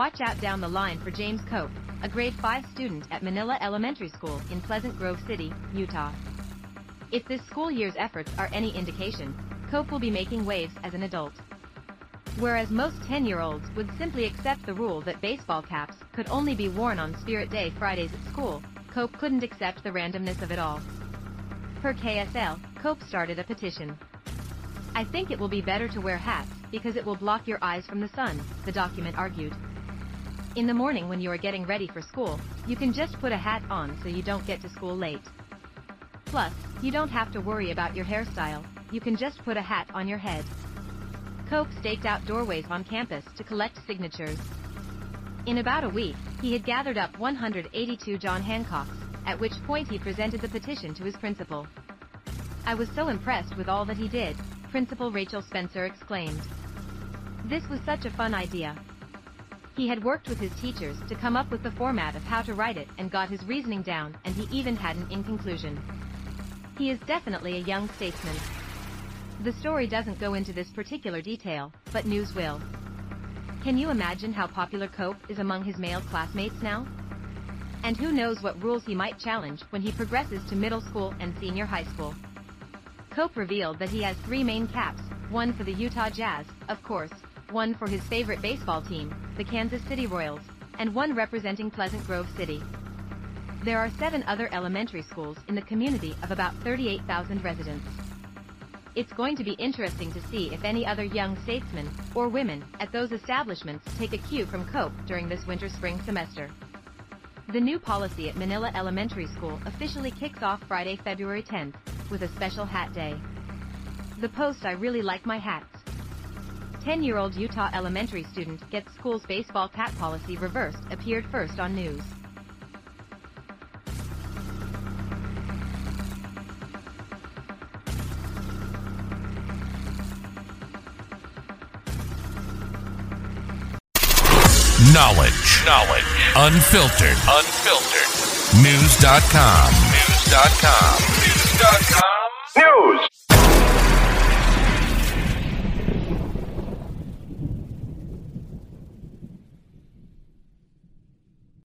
Watch out down the line for James Cope, a grade 5 student at Manila Elementary School in Pleasant Grove City, Utah. If this school year's efforts are any indication, Cope will be making waves as an adult. Whereas most 10-year-olds would simply accept the rule that baseball caps could only be worn on Spirit Day Fridays at school, Cope couldn't accept the randomness of it all. Per KSL, Cope started a petition. I think it will be better to wear hats because it will block your eyes from the sun, the document argued. In the morning when you are getting ready for school, you can just put a hat on so you don't get to school late. Plus, you don't have to worry about your hairstyle, you can just put a hat on your head. Cope staked out doorways on campus to collect signatures. In about a week, he had gathered up 182 John Hancocks, at which point he presented the petition to his principal. I was so impressed with all that he did, Principal Rachel Spencer exclaimed. This was such a fun idea, he had worked with his teachers to come up with the format of how to write it and got his reasoning down, and he even had an in conclusion. He is definitely a young statesman. The story doesn't go into this particular detail, but news will. Can you imagine how popular Cope is among his male classmates now? And who knows what rules he might challenge when he progresses to middle school and senior high school. Cope revealed that he has three main caps, one for the Utah Jazz, of course, one for his favorite baseball team, the Kansas City Royals, and one representing Pleasant Grove City. There are seven other elementary schools in the community of about 38,000 residents. It's going to be interesting to see if any other young statesmen, or women, at those establishments take a cue from Cope during this winter-spring semester. The new policy at Manila Elementary School officially kicks off Friday, February 10th, with a special hat day. The post I really like my hats 10-year-old Utah elementary student gets school's baseball cap policy reversed appeared first on news. Knowledge. Knowledge. Unfiltered. Unfiltered. News.com. News.com. News.com. News.